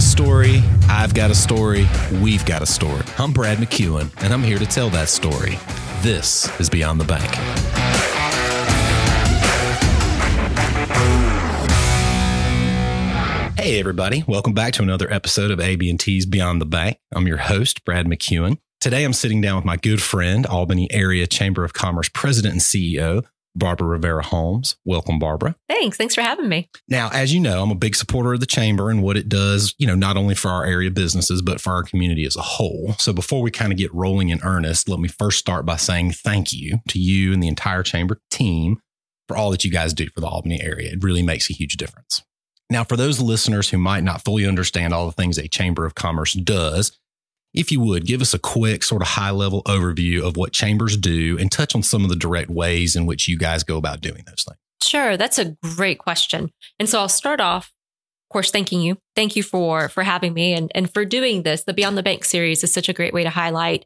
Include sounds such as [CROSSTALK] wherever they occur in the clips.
a story. I've got a story. We've got a story. I'm Brad McEwen, and I'm here to tell that story. This is Beyond the Bank. Hey, everybody. Welcome back to another episode of AB&T's Beyond the Bank. I'm your host, Brad McEwen. Today, I'm sitting down with my good friend, Albany Area Chamber of Commerce President and CEO, Barbara Rivera Holmes. Welcome, Barbara. Thanks. Thanks for having me. Now, as you know, I'm a big supporter of the chamber and what it does, you know, not only for our area businesses, but for our community as a whole. So before we kind of get rolling in earnest, let me first start by saying thank you to you and the entire chamber team for all that you guys do for the Albany area. It really makes a huge difference. Now, for those listeners who might not fully understand all the things a chamber of commerce does, if you would give us a quick, sort of high level overview of what chambers do and touch on some of the direct ways in which you guys go about doing those things. Sure, that's a great question. And so I'll start off, of course, thanking you. Thank you for for having me and, and for doing this. The Beyond the Bank series is such a great way to highlight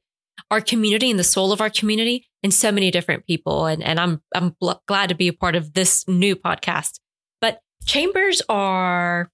our community and the soul of our community and so many different people. And, and I'm I'm bl- glad to be a part of this new podcast. But chambers are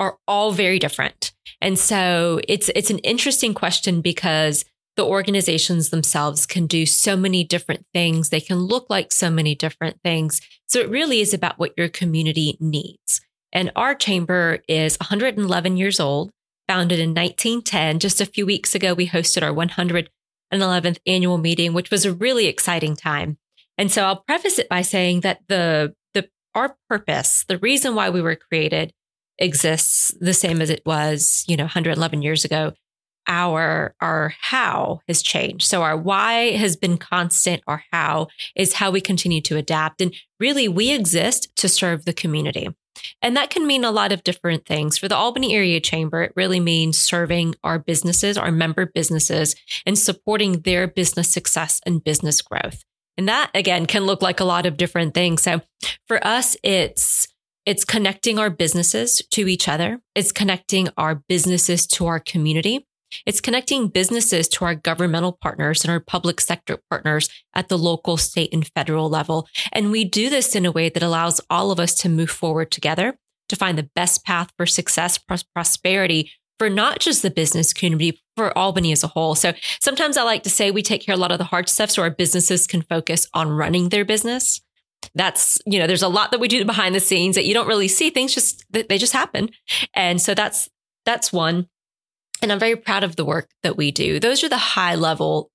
are all very different. And so it's it's an interesting question because the organizations themselves can do so many different things. They can look like so many different things. So it really is about what your community needs. And our chamber is 111 years old, founded in 1910. Just a few weeks ago, we hosted our 111th annual meeting, which was a really exciting time. And so I'll preface it by saying that the, the, our purpose, the reason why we were created exists the same as it was, you know, 111 years ago. Our our how has changed. So our why has been constant. Our how is how we continue to adapt. And really we exist to serve the community. And that can mean a lot of different things. For the Albany Area Chamber, it really means serving our businesses, our member businesses, and supporting their business success and business growth. And that again can look like a lot of different things. So for us, it's it's connecting our businesses to each other. It's connecting our businesses to our community. It's connecting businesses to our governmental partners and our public sector partners at the local, state, and federal level. And we do this in a way that allows all of us to move forward together to find the best path for success, prosperity for not just the business community, for Albany as a whole. So sometimes I like to say we take care of a lot of the hard stuff so our businesses can focus on running their business that's you know there's a lot that we do behind the scenes that you don't really see. Things just they just happen. And so that's that's one. And i'm very proud of the work that we do. Those are the high level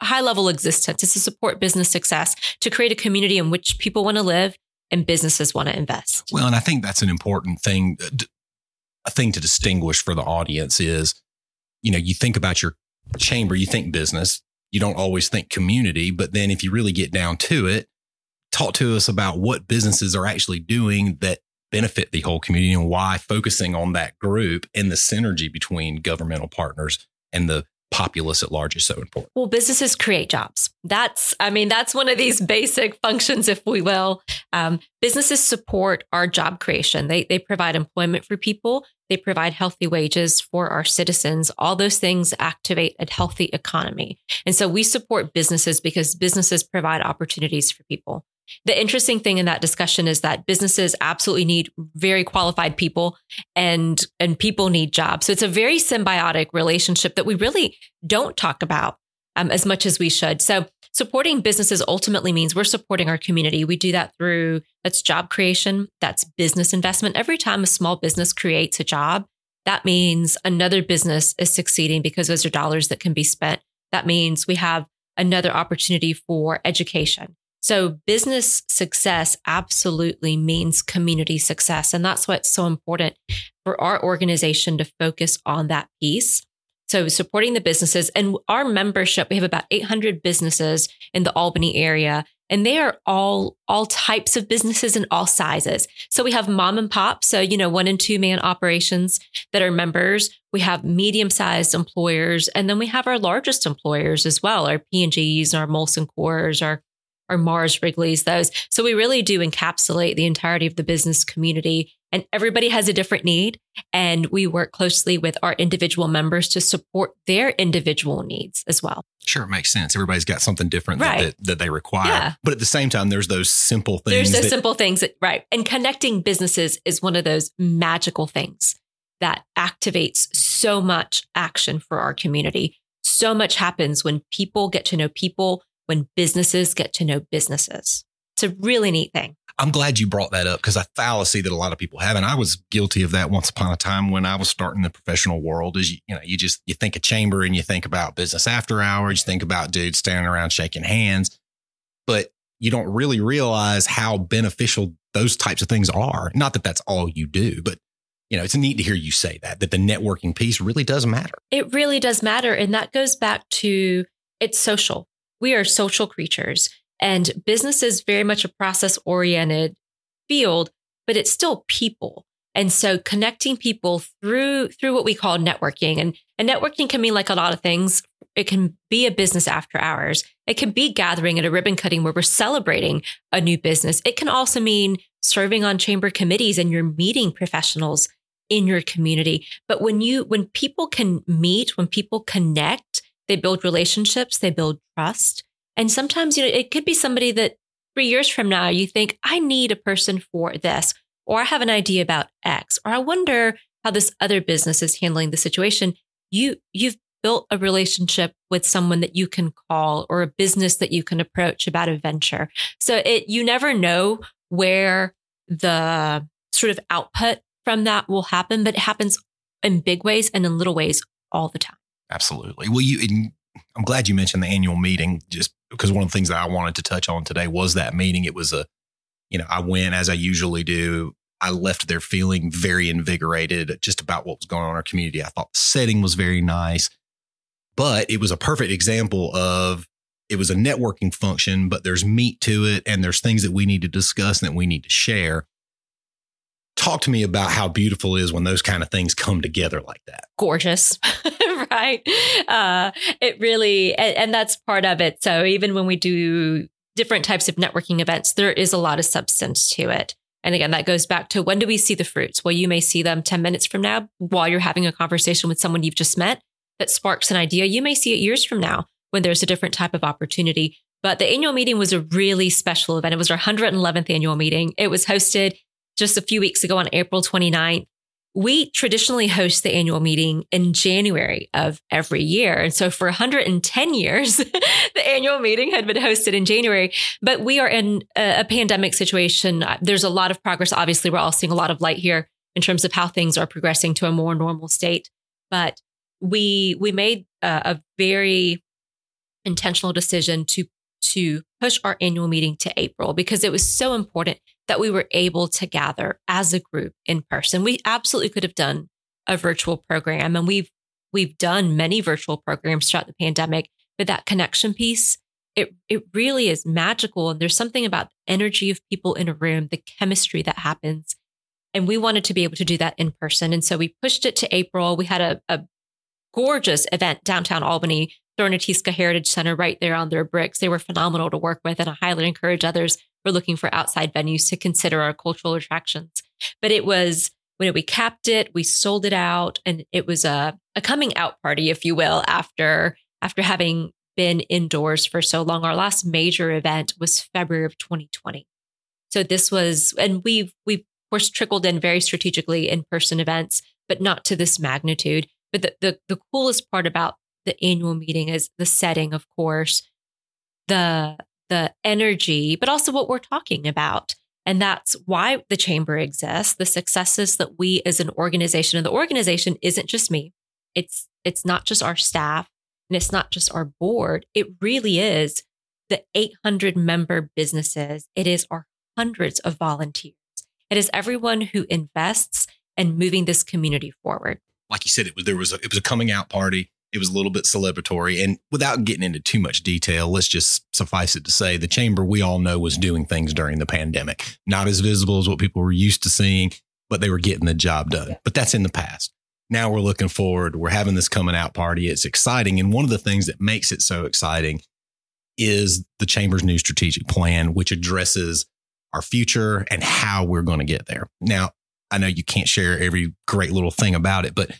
high level existence is to support business success to create a community in which people want to live and businesses want to invest. Well and i think that's an important thing uh, a thing to distinguish for the audience is you know you think about your chamber you think business. You don't always think community but then if you really get down to it talk to us about what businesses are actually doing that benefit the whole community and why focusing on that group and the synergy between governmental partners and the populace at large is so important. Well, businesses create jobs. That's, I mean, that's one of these [LAUGHS] basic functions, if we will. Um, businesses support our job creation. They they provide employment for people. They provide healthy wages for our citizens. All those things activate a healthy economy. And so we support businesses because businesses provide opportunities for people. The interesting thing in that discussion is that businesses absolutely need very qualified people and and people need jobs. So it's a very symbiotic relationship that we really don't talk about um, as much as we should. So supporting businesses ultimately means we're supporting our community. We do that through that's job creation, that's business investment. Every time a small business creates a job, that means another business is succeeding because those are dollars that can be spent. That means we have another opportunity for education. So business success absolutely means community success. And that's what's so important for our organization to focus on that piece. So supporting the businesses and our membership, we have about 800 businesses in the Albany area and they are all all types of businesses and all sizes. So we have mom and pop, so you know, one and two man operations that are members. We have medium sized employers, and then we have our largest employers as well, our P and Gs, our Molson Coors, our or Mars Wrigley's, those. So we really do encapsulate the entirety of the business community and everybody has a different need. And we work closely with our individual members to support their individual needs as well. Sure, it makes sense. Everybody's got something different right. that, that, that, they require. Yeah. But at the same time, there's those simple things. There's those that- simple things that, right. And connecting businesses is one of those magical things that activates so much action for our community. So much happens when people get to know people, when businesses get to know businesses. It's a really neat thing. I'm glad you brought that up because a fallacy that a lot of people have, and I was guilty of that once upon a time when I was starting the professional world. Is you, you know you just you think a chamber and you think about business after hours, you think about dudes standing around shaking hands, but you don't really realize how beneficial those types of things are. Not that that's all you do, but you know, it's neat to hear you say that, that the networking piece really does matter. It really does matter. And that goes back to it's social. We are social creatures and business is very much a process oriented field, but it's still people. And so connecting people through through what we call networking and, and networking can mean like a lot of things. It can be a business after hours. It can be gathering at a ribbon cutting where we're celebrating a new business. It can also mean serving on chamber committees and you're meeting professionals in your community. But when you when people can meet, when people connect, they build relationships, they build trust. And sometimes, you know, it could be somebody that three years from now you think, I need a person for this, or I have an idea about X, or I wonder how this other business is handling the situation. You you've built a relationship with someone that you can call or a business that you can approach about a venture. So it you never know where the sort of output from that will happen, but it happens in big ways and in little ways all the time. Absolutely. Well, you I'm glad you mentioned the annual meeting just because one of the things that I wanted to touch on today was that meeting. It was a, you know, I went as I usually do. I left there feeling very invigorated just about what was going on in our community. I thought the setting was very nice, but it was a perfect example of it was a networking function, but there's meat to it and there's things that we need to discuss and that we need to share. Talk to me about how beautiful it is when those kind of things come together like that. Gorgeous. [LAUGHS] right? Uh, it really, and, and that's part of it. So even when we do different types of networking events, there is a lot of substance to it. And again, that goes back to when do we see the fruits? Well, you may see them 10 minutes from now while you're having a conversation with someone you've just met that sparks an idea. You may see it years from now when there's a different type of opportunity. But the annual meeting was a really special event. It was our 111th annual meeting. It was hosted just a few weeks ago on April 29th we traditionally host the annual meeting in January of every year. And so for 110 years, [LAUGHS] the annual meeting had been hosted in January, but we are in a, a, pandemic situation. There's a lot of progress. Obviously, we're all seeing a lot of light here in terms of how things are progressing to a more normal state. But we, we made a, a very intentional decision to to push our annual meeting to April because it was so important that we were able to gather as a group in person. We absolutely could have done a virtual program and we've we've done many virtual programs throughout the pandemic, but that connection piece it it really is magical and there's something about the energy of people in a room, the chemistry that happens. And we wanted to be able to do that in person. And so we pushed it to April. We had a, a gorgeous event downtown Albany Thronateeska Heritage Center right there on their bricks. They were phenomenal to work with, and I highly encourage others who are looking for outside venues to consider our cultural attractions. But it was when we capped it, we sold it out, and it was a, a coming out party, if you will, after after having been indoors for so long. Our last major event was February of 2020. So this was, and we've we've of course trickled in very strategically in person events, but not to this magnitude. But the, the, the coolest part about the annual meeting is the setting, of course, the the energy, but also what we're talking about. And that's why the chamber exists, the successes that we as an organization, and the organization isn't just me. It's it's not just our staff and it's not just our board. It really is the 800 member businesses. It is our hundreds of volunteers. It is everyone who invests in moving this community forward. Like you said, it was there was a, it was a coming out party. It was a little bit celebratory. And without getting into too much detail, let's just suffice it to say the chamber we all know was doing things during the pandemic. Not as visible as what people were used to seeing, but they were getting the job done. But that's in the past. Now we're looking forward. We're having this coming out party. It's exciting. And one of the things that makes it so exciting is the chamber's new strategic plan, which addresses our future and how we're going to get there. Now, I know you can't share every great little thing about it, but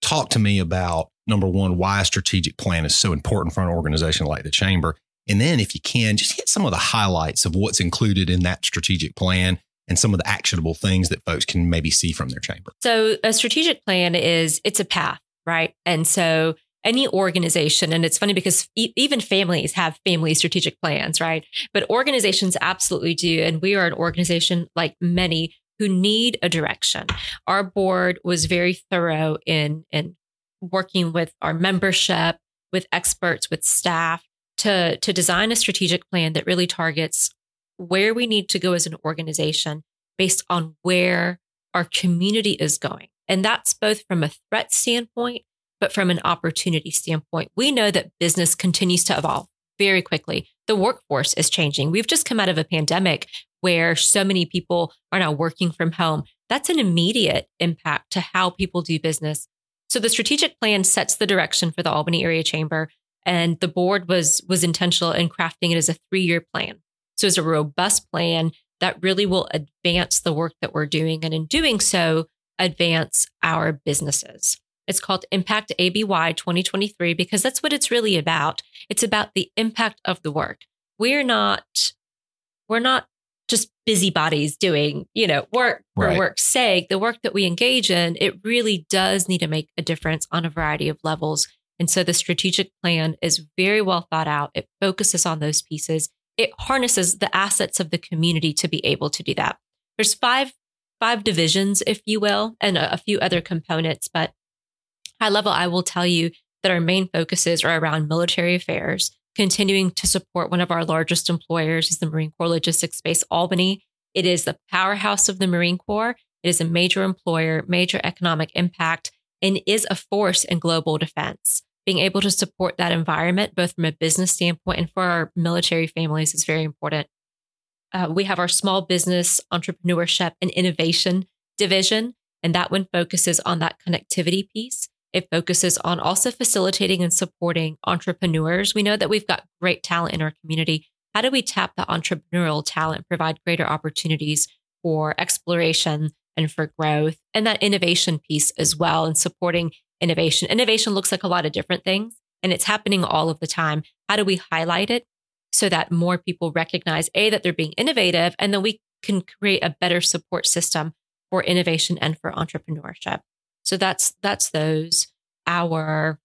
talk to me about number one, why a strategic plan is so important for an organization like the Chamber. And then, if you can, just hit some of the highlights of what's included in that strategic plan and some of the actionable things that folks can maybe see from their chamber. So a strategic plan is it's a path, right? And so any organization, and it's funny because e- even families have family strategic plans, right? But organizations absolutely do. And we are an organization like many who need a direction. Our board was very thorough in, in working with our membership, with experts, with staff to, to design a strategic plan that really targets where we need to go as an organization based on where our community is going. And that's both from a threat standpoint, but from an opportunity standpoint. We know that business continues to evolve very quickly. The workforce is changing. We've just come out of a pandemic where so many people are now working from home. That's an immediate impact to how people do business. So the strategic plan sets the direction for the Albany Area Chamber and the board was was intentional in crafting it as a 3-year plan. So it's a robust plan that really will advance the work that we're doing. And in doing so, advance our businesses. It's called Impact ABY 2023 because that's what it's really about. It's about the impact of the work. We're not, we're not just busybodies doing, you know, work for right. work's sake. The work that we engage in, it really does need to make a difference on a variety of levels. And so the strategic plan is very well thought out. It focuses on those pieces it harnesses the assets of the community to be able to do that. There's five five divisions, if you will, and a, a few other components, but high level, I will tell you that our main focuses are around military affairs, continuing to support one of our largest employers is the Marine Corps Logistics Base Albany. It is the powerhouse of the Marine Corps. It is a major employer, major economic impact, and is a force in global defense being able to support that environment, both from a business standpoint and for our military families, is very important. Uh, we have our small business entrepreneurship and innovation division, and that one focuses on that connectivity piece. It focuses on also facilitating and supporting entrepreneurs. We know that we've got great talent in our community. How do we tap the entrepreneurial talent, provide greater opportunities for exploration and for growth, and that innovation piece as well, and supporting innovation. Innovation looks like a lot of different things and it's happening all of the time. How do we highlight it so that more people recognize A, that they're being innovative, and then we can create a better support system for innovation and for entrepreneurship. So that's that's those. Our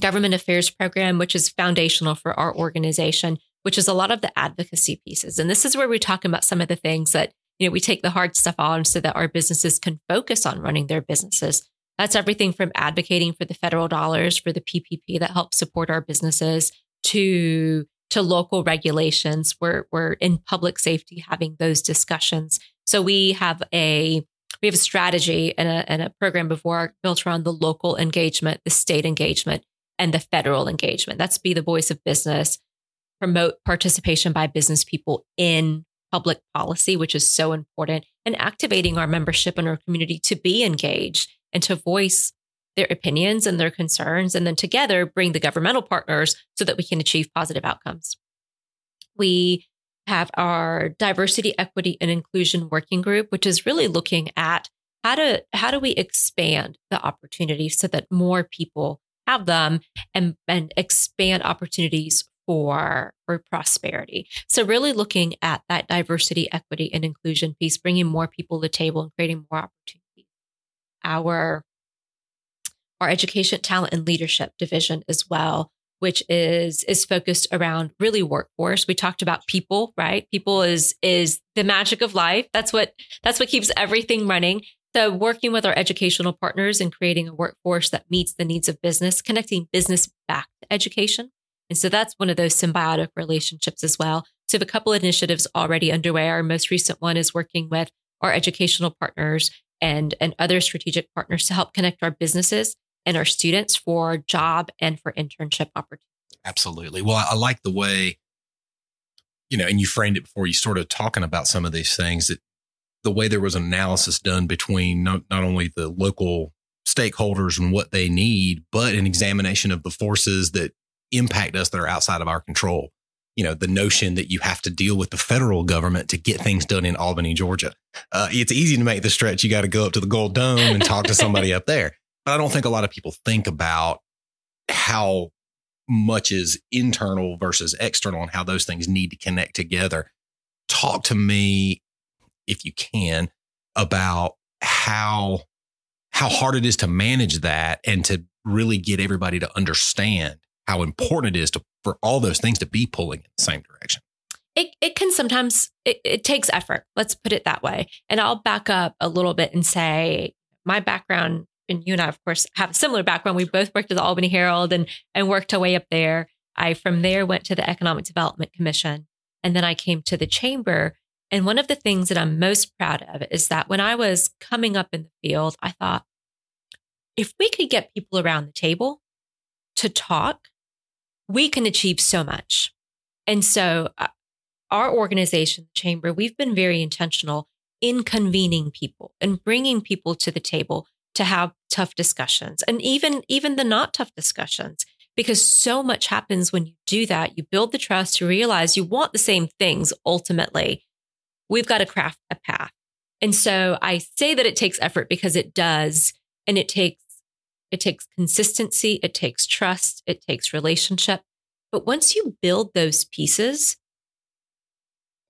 government affairs program, which is foundational for our organization, which is a lot of the advocacy pieces. And this is where we talk about some of the things that, you know, we take the hard stuff on so that our businesses can focus on running their businesses. That's everything from advocating for the federal dollars for the PPP that helps support our businesses to to local regulations. We're we're in public safety having those discussions. So we have a we have a strategy and a, and a program before built around the local engagement, the state engagement, and the federal engagement. That's be the voice of business, promote participation by business people in public policy, which is so important, and activating our membership and our community to be engaged and to voice their opinions and their concerns, and then together bring the governmental partners so that we can achieve positive outcomes. We have our diversity, equity, and inclusion working group, which is really looking at how to how do we expand the opportunities so that more people have them and, and expand opportunities for for prosperity. So really looking at that diversity, equity, and inclusion piece, bringing more people to the table and creating more opportunities our our education talent and leadership division as well which is is focused around really workforce. We talked about people right? People is is the magic of life. That's what that's what keeps everything running. So working with our educational partners and creating a workforce that meets the needs of business connecting business back to education. And so that's one of those symbiotic relationships as well. So we have a couple of initiatives already underway. Our most recent one is working with our educational partners and, and other strategic partners to help connect our businesses and our students for job and for internship opportunities. Absolutely. Well, I, like the way, you know, and you framed it before you started talking about some of these things that the way there was an analysis done between not, not only the local stakeholders and what they need, but an examination of the forces that impact us that are outside of our control you know the notion that you have to deal with the federal government to get things done in Albany, Georgia. Uh, it's easy to make the stretch. You got to go up to the Gold Dome and talk to somebody [LAUGHS] up there. But I don't think a lot of people think about how much is internal versus external and how those things need to connect together. Talk to me if you can, about how how hard it is to manage that and to really get everybody to understand how important it is to for all those things to be pulling in the same direction. It, it can sometimes it, it takes effort let's put it that way and i'll back up a little bit and say my background and you and i of course have a similar background. We both worked at the albany herald and and worked our way up there. I from there went to the economic development commission and then i came to the chamber. And one of the things that i'm most proud of is that when i was coming up in the field i thought if we could get people around the table to talk we can achieve so much. And so uh, our organization, the Chamber, we've been very intentional in convening people and bringing people to the table to have tough discussions and even even the not tough discussions because so much happens when you do that. You build the trust you realize you want the same things ultimately. We've got to craft a path. And so i say that it takes effort because it does and it takes it takes consistency it takes trust it takes relationship. But once you build those pieces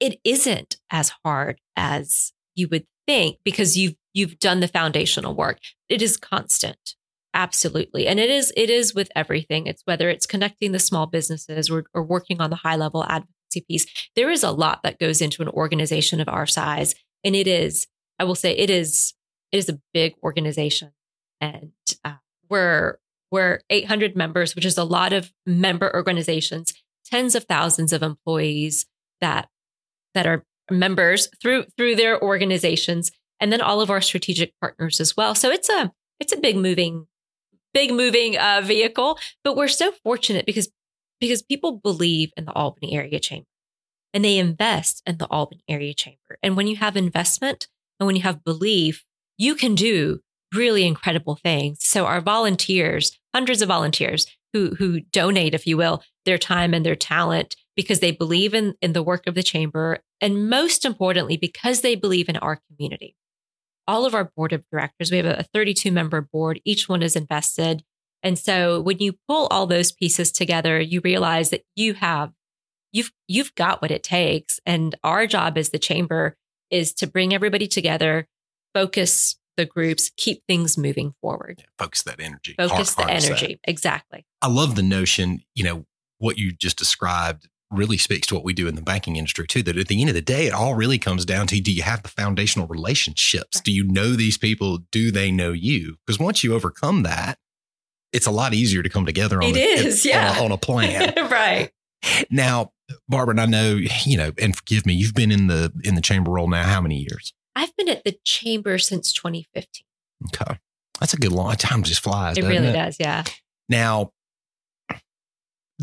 it isn't as hard as you would think because you've you've done the foundational work. It is constant. Absolutely. And it is it is with everything. It's whether it's connecting the small businesses or, or working on the high level advocacy piece. There is a lot that goes into an organization of our size. And it is, I will say it is it is a big organization. And uh, we're we're 800 members, which is a lot of member organizations, tens of thousands of employees that that are members through through their organizations and then all of our strategic partners as well. So it's a it's a big moving big moving uh, vehicle but we're so fortunate because because people believe in the albany area chamber and they invest in the albany area chamber. And when you have investment and when you have belief you can do really incredible things. So our volunteers hundreds of volunteers who who donate if you will their time and their talent because they believe in, in the work of the chamber, and most importantly, because they believe in our community. All of our board of directors, we have a 32 member board, each one is invested. And so when you pull all those pieces together, you realize that you have you've you've got what it takes. And our job as the chamber is to bring everybody together, focus the groups, keep things moving forward. Yeah, focus that energy. Focus the energy. That. Exactly. I love the notion, you know, what you just described really speaks to what we do in the banking industry too. That at the end of the day, it all really comes down to do you have the foundational relationships? Do you know these people? Do they know you? Because once you overcome that, it's a lot easier to come together on, it a, is, yeah. on, a, on a plan. [LAUGHS] right. Now, Barbara, and I know, you know, and forgive me, you've been in the in the chamber role now how many years? I've been at the chamber since 2015. Okay. That's a good long time just flies. It really it? does, yeah. Now,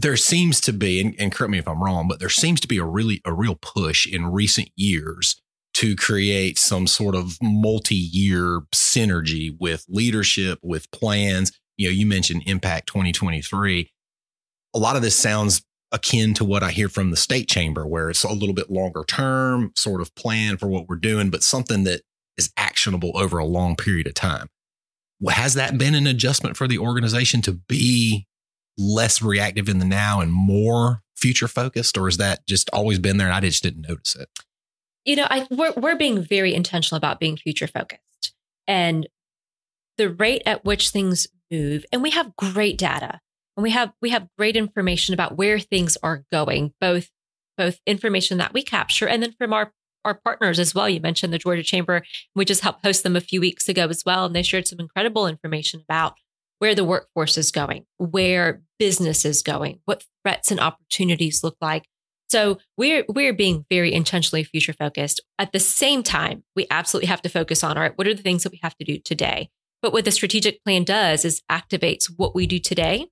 there seems to be, and, and, correct me if I'm wrong, but there seems to be a really a real push in recent years to create some sort of multi-year synergy with leadership, with plans. You know, you mentioned Impact 2023. A lot of this sounds akin to what I hear from the state chamber, where it's a little bit longer term sort of plan for what we're doing, but something that is actionable over a long period of time. Has that been an adjustment for the organization to be less reactive in the now and more future focused, or is that just always been there and I just didn't notice it? You know, I we're we're being very intentional about being future focused and the rate at which things move, and we have great data and we have we have great information about where things are going, both both information that we capture and then from our our partners as well. You mentioned the Georgia Chamber. We just helped host them a few weeks ago as well, and they shared some incredible information about where the workforce is going, where business is going, what threats and opportunities look like. So we're we're being very intentionally future focused. At the same time, we absolutely have to focus on all right, what are the things that we have to do today? But what the strategic plan does is activates what we do today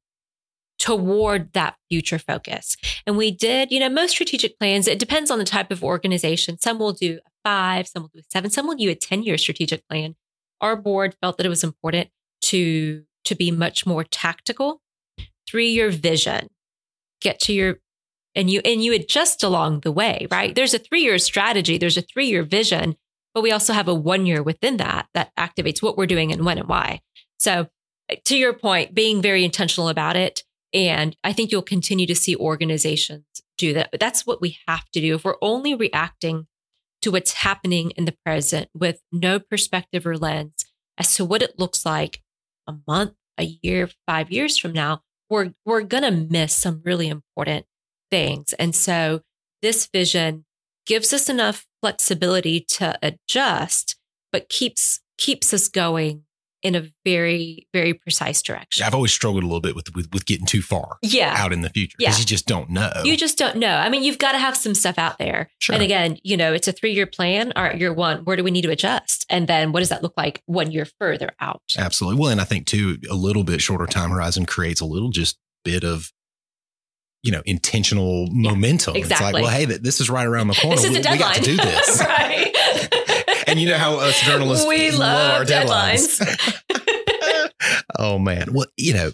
toward that future focus. And we did, you know, most strategic plans, it depends on the type of organization. Some will do a five, some will do a seven, some will do a 10 year strategic plan. Our board felt that it was important to to be much more tactical. Three year vision, get to your and you and you adjust along the way, right? There's a three year strategy, there's a three year vision, but we also have a one year within that that activates what we're doing and when and why. So, to your point, being very intentional about it. And I think you'll continue to see organizations do that. But that's what we have to do. If we're only reacting to what's happening in the present with no perspective or lens as to what it looks like a month, a year, five years from now, we're, we're going to miss some really important things. And so this vision gives us enough flexibility to adjust, but keeps, keeps us going in a very, very precise direction. I've always struggled a little bit with with, with getting too far yeah. out in the future because Yeah. you just don't know. You just don't know. I mean, you've got to have some stuff out there. Sure. And again, you know, it's a three year plan. All right, year one, where do we need to adjust? And then what does that look like one year further out? Absolutely. Well, and I think too, a little bit shorter time horizon creates a little just bit of, you know, intentional momentum. Exactly. It's like, well, hey, this is right around the [LAUGHS] corner. This is we, a we deadline. got to do this. [LAUGHS] right. And you know how us journalists we love, our deadlines. [LAUGHS] oh man. Well, you know,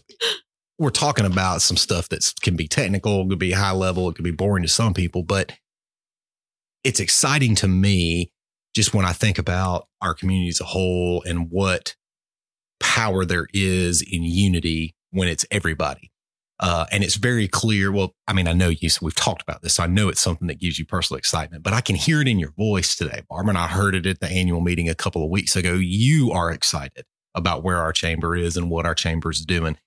we're talking about some stuff that can be technical, could be high level, it could be boring to some people, but it's exciting to me just when I think about our community as a whole and what power there is in unity when it's everybody. Uh, and it's very clear. Well, I mean, I know you, we've talked about this. So I know it's something that gives you personal excitement, but I can hear it in your voice today. Barbara and I heard it at the annual meeting a couple of weeks ago. You are excited about where our chamber is and what our chamber is doing.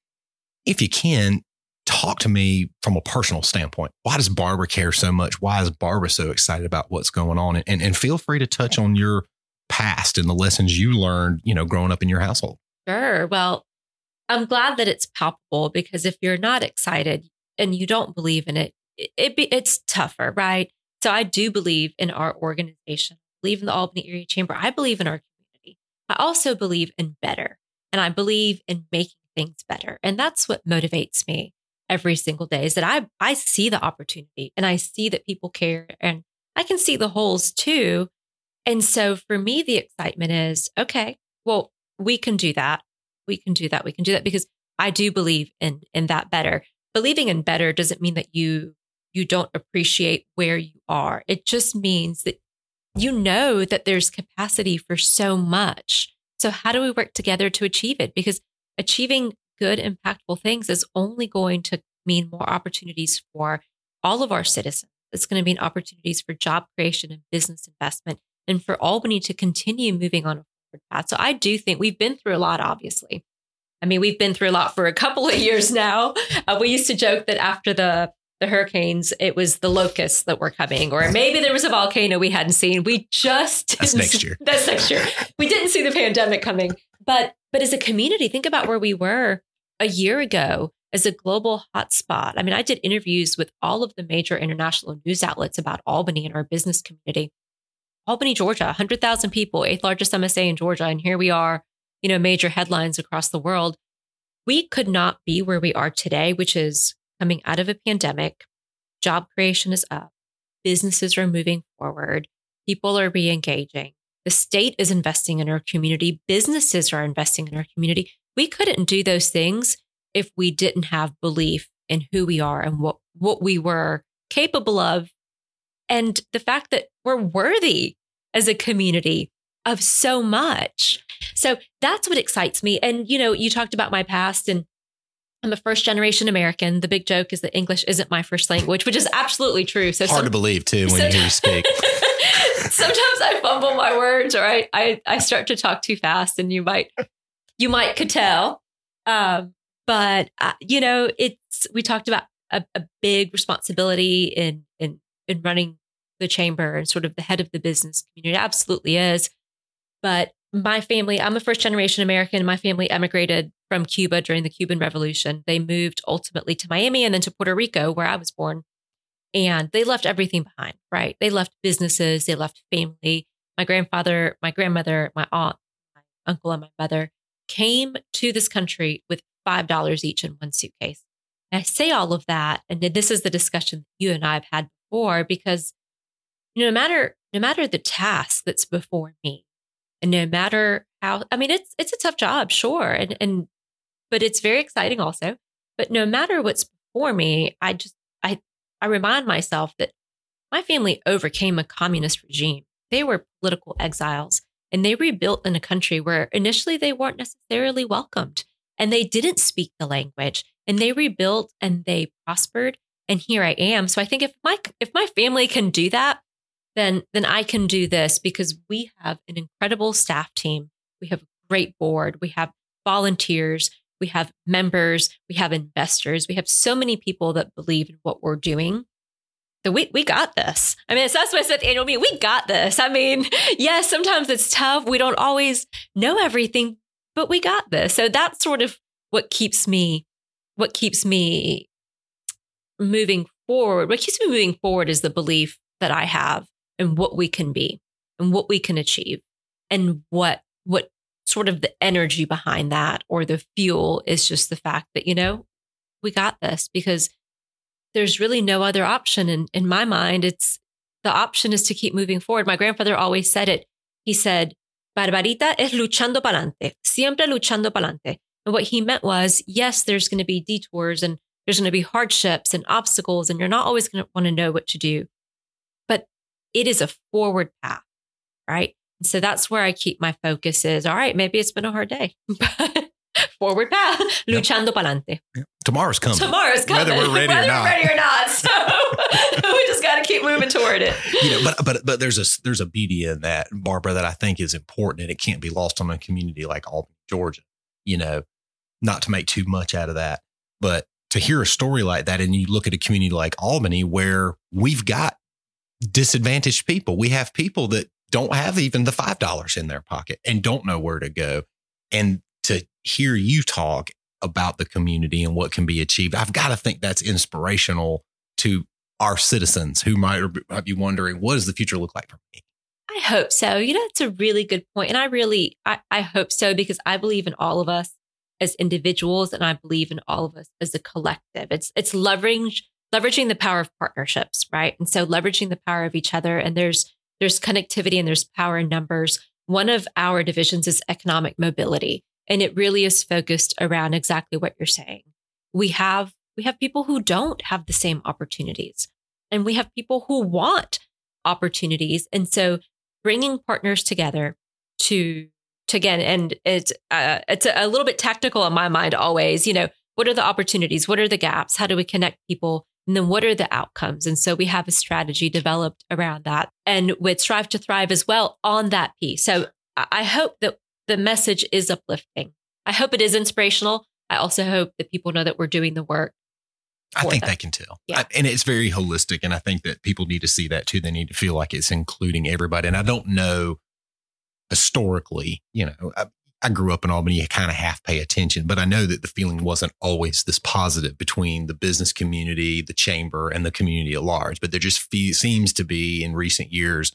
If you can, talk to me from a personal standpoint. Why does Barbara care so much? Why is Barbara so excited about what's going on? And, and, and feel free to touch on your past and the lessons you learned, you know, growing up in your household. Sure. Well, I'm glad that it's palpable because if you're not excited and you don't believe in it, it, it be, it's tougher, right? So I do believe in our organization, I believe in the Albany Area Chamber. I believe in our community. I also believe in better and I believe in making things better. And that's what motivates me every single day is that I, I see the opportunity and I see that people care and I can see the holes too. And so for me, the excitement is okay, well, we can do that we can do that we can do that because i do believe in in that better. Believing in better doesn't mean that you you don't appreciate where you are. It just means that you know that there's capacity for so much. So how do we work together to achieve it? Because achieving good impactful things is only going to mean more opportunities for all of our citizens. It's going to mean opportunities for job creation and business investment and for albany to continue moving on so i do think we've been through a lot obviously I mean, we've been through a lot for a couple of years now. Uh, we used to joke that after the the hurricanes, it was the locusts that were coming, or maybe there was a volcano we hadn't seen. We just That's next year. [LAUGHS] That's next year. We didn't see the pandemic coming, but but as a community, think about where we were a year ago as a global hotspot. I mean, I did interviews with all of the major international news outlets about Albany and our business community. Albany, Georgia, 100,000 people, eighth largest MSA in Georgia, and here we are you know, major headlines across the world. We could not be where we are today, which is coming out of a pandemic. Job creation is up. Businesses are moving forward. People are re engaging. The state is investing in our community. Businesses are investing in our community. We couldn't do those things if we didn't have belief in who we are and what, what we were capable of. And the fact that we're worthy as a community of so much. So that's what excites me. And, you know, you talked about my past and I'm a first generation American. The big joke is that English isn't my first language, which is absolutely true. So Hard some- to believe too when you hear you speak. [LAUGHS] Sometimes I fumble my words or I, I, I start to talk too fast and you might, you might could tell. Um, but uh, you know, it's, we talked about a, a big responsibility in, in, in running the chamber and sort of the head of the business community. It absolutely is. But my family, I'm a first generation American. My family emigrated from Cuba during the Cuban Revolution. They moved ultimately to Miami and then to Puerto Rico, where I was born. And they left everything behind, right? They left businesses, they left family. My grandfather, my grandmother, my aunt, my uncle, and my mother came to this country with $5 each in one suitcase. And I say all of that, and this is the discussion that you and I have had before, because no matter no matter the task that's before me, and no matter how i mean it's it's a tough job sure and and but it's very exciting also. But no matter what's before me i just i i remind myself that my family overcame a communist regime. They were political exiles and they rebuilt in a country where initially they weren't necessarily welcomed and they didn't speak the language and they rebuilt and they prospered and here i am. So i think if my if my family can do that then then I can do this because we have an incredible staff team. We have a great board. We have volunteers. We have members. We have investors. We have so many people that believe in what we're doing. So we we got this. I mean, that's what I said annual meeting. We got this. I mean, [LAUGHS] yes, sometimes it's tough. We don't always know everything, but we got this. So that's sort of what keeps me what keeps me moving forward. What keeps me moving forward is the belief that I have and what we can be and what we can achieve and what what sort of the energy behind that or the fuel is just the fact that you know we got this because there's really no other option. In in my mind it's the option is to keep moving forward. My grandfather always said it. He said barbarita es luchando pa'lante siempre luchando pa'lante. And what he meant was yes there's going to be detours and there's going to be hardships and obstacles and you're not always going to want to know what to do it is a forward path, right? So that's where I keep my focus is, all right, maybe it's been a hard day, [LAUGHS] but forward path, luchando pa'lante. Yep. Tomorrow's coming. Tomorrow's coming. Whether we're ready Whether or not. we're ready or not. [LAUGHS] So [LAUGHS] we just got to keep moving toward it. you know, but but but there's a there's a beauty in that, Barbara, that I think is important, and it can't be lost on a community like Albany, Georgia. You know, not to make too much out of that, but to hear a story like that, and you look at a community like Albany, where we've got disadvantaged people, we have people that don't have even the five dollars in their pocket and don't know where to go, and to hear you talk about the community and what can be achieved, I've got to think that's inspirational to our citizens who might be wondering, what does the future look like for me? I hope so. You know, it's a really good point. And I really, I, I hope so because I believe in all of us as individuals and I believe in all of us as a collective. It's, it's leveraging, leveraging the power of partnerships, right? And so leveraging the power of each other and there's, there's connectivity and there's power in numbers. One of our divisions is economic mobility and it really is focused around exactly what you're saying. We have, we have people who don't have the same opportunities and we have people who want opportunities. And so bringing partners together to, to again, and it's, uh, it's a, a little bit tactical in my mind always, you know, what are the opportunities? What are the gaps? How do we connect people? And then what are the outcomes? And so we have a strategy developed around that and with Strive to Thrive as well on that piece. So I hope that the message is uplifting. I hope it is inspirational. I also hope that people know that we're doing the work. I think them. they can tell. Yeah. I- and it's very holistic. And I think that people need to see that too. They need to feel like it's including everybody. And I don't know historically, you know, I, I grew up in Albany, you kind of half pay attention, but I know that the feeling wasn't always this positive between the business community, the chamber, and the community at large. But there just fe- seems to be in recent years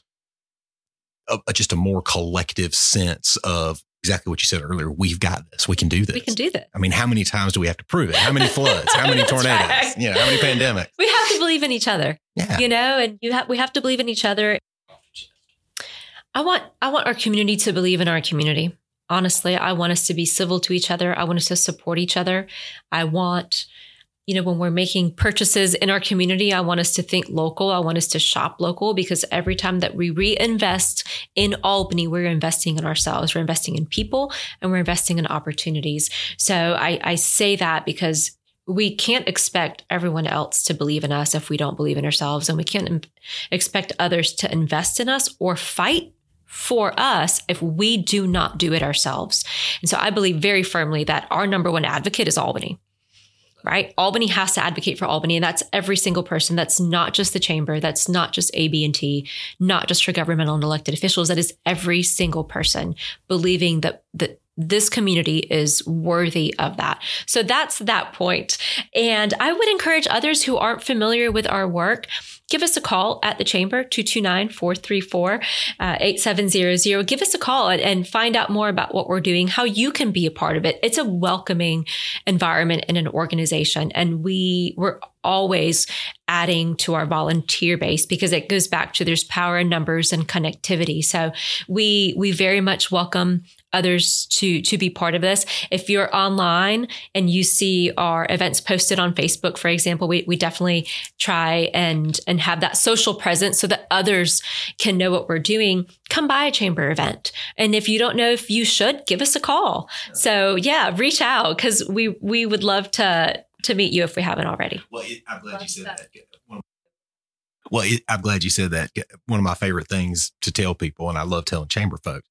a, a- just a more collective sense of exactly what you said earlier. We've got this. We can do this. We can do this. I mean, how many times do we have to prove it? How many floods? How many [LAUGHS] tornadoes? right. You know, how many pandemics? We have to believe in each other. Yeah. you know and you have we have to believe in each other i want i want our community to believe in our community honestly i want us to be civil to each other. I want us to support each other. I want you know when we're making purchases in our community i want us to think local. I want us to shop local because every time that we reinvest in albany we're investing in ourselves. We're investing in people and we're investing in opportunities. So i, I say that because we can't expect everyone else to believe in us if we don't believe in ourselves. And we can't expect others to invest in us or fight for us if we do not do it ourselves. And so I believe very firmly that our number one advocate is Albany. Right? Albany has to advocate for Albany and that's every single person. That's not just the chamber, that's not just AB&T, not just for governmental and elected officials, that is every single person believing that that this community is worthy of that. So that's that point. And I would encourage others who aren't familiar with our work, give us a call at the chamber, 229-434-8700. Uh, give us a call and, and find out more about what we're doing, how you can be a part of it. It's a welcoming environment in an organization. And we we're always adding to our volunteer base because it goes back to there's power in numbers and connectivity. So we we very much welcome others to to be part of this. If you're online and you see our events posted on Facebook, for example, we, we definitely try and and have that social presence so that others can know what we're doing. Come by a chamber event. And if you don't know if you should, give us a call. So yeah, reach out because we we would love to to meet you if we haven't already. Well, I'm glad you said that. Well, I'm glad you said that. One of my favorite things to tell people, and I love telling chamber folks.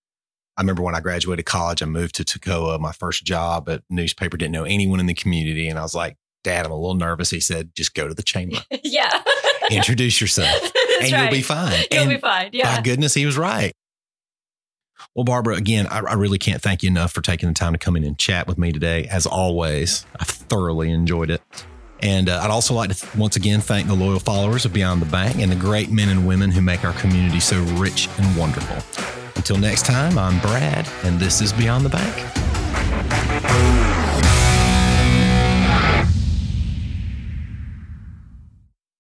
I remember when I graduated college, I moved to Toccoa. My first job at newspaper didn't know anyone in the community, and I was like, "Dad, I'm a little nervous." He said, "Just go to the chamber, [LAUGHS] yeah. introduce yourself, [LAUGHS] and right. you'll be fine." You'll and be fine. Yeah. by goodness, he was right. Well, Barbara, again, I, I really can't thank you enough for taking the time to come in and chat with me today. As always, I thoroughly enjoyed it. And uh, I'd also like to th- once again thank the loyal followers of Beyond the Bank and the great men and women who make our community so rich and wonderful. Until next time, I'm Brad, and this is Beyond the Bank.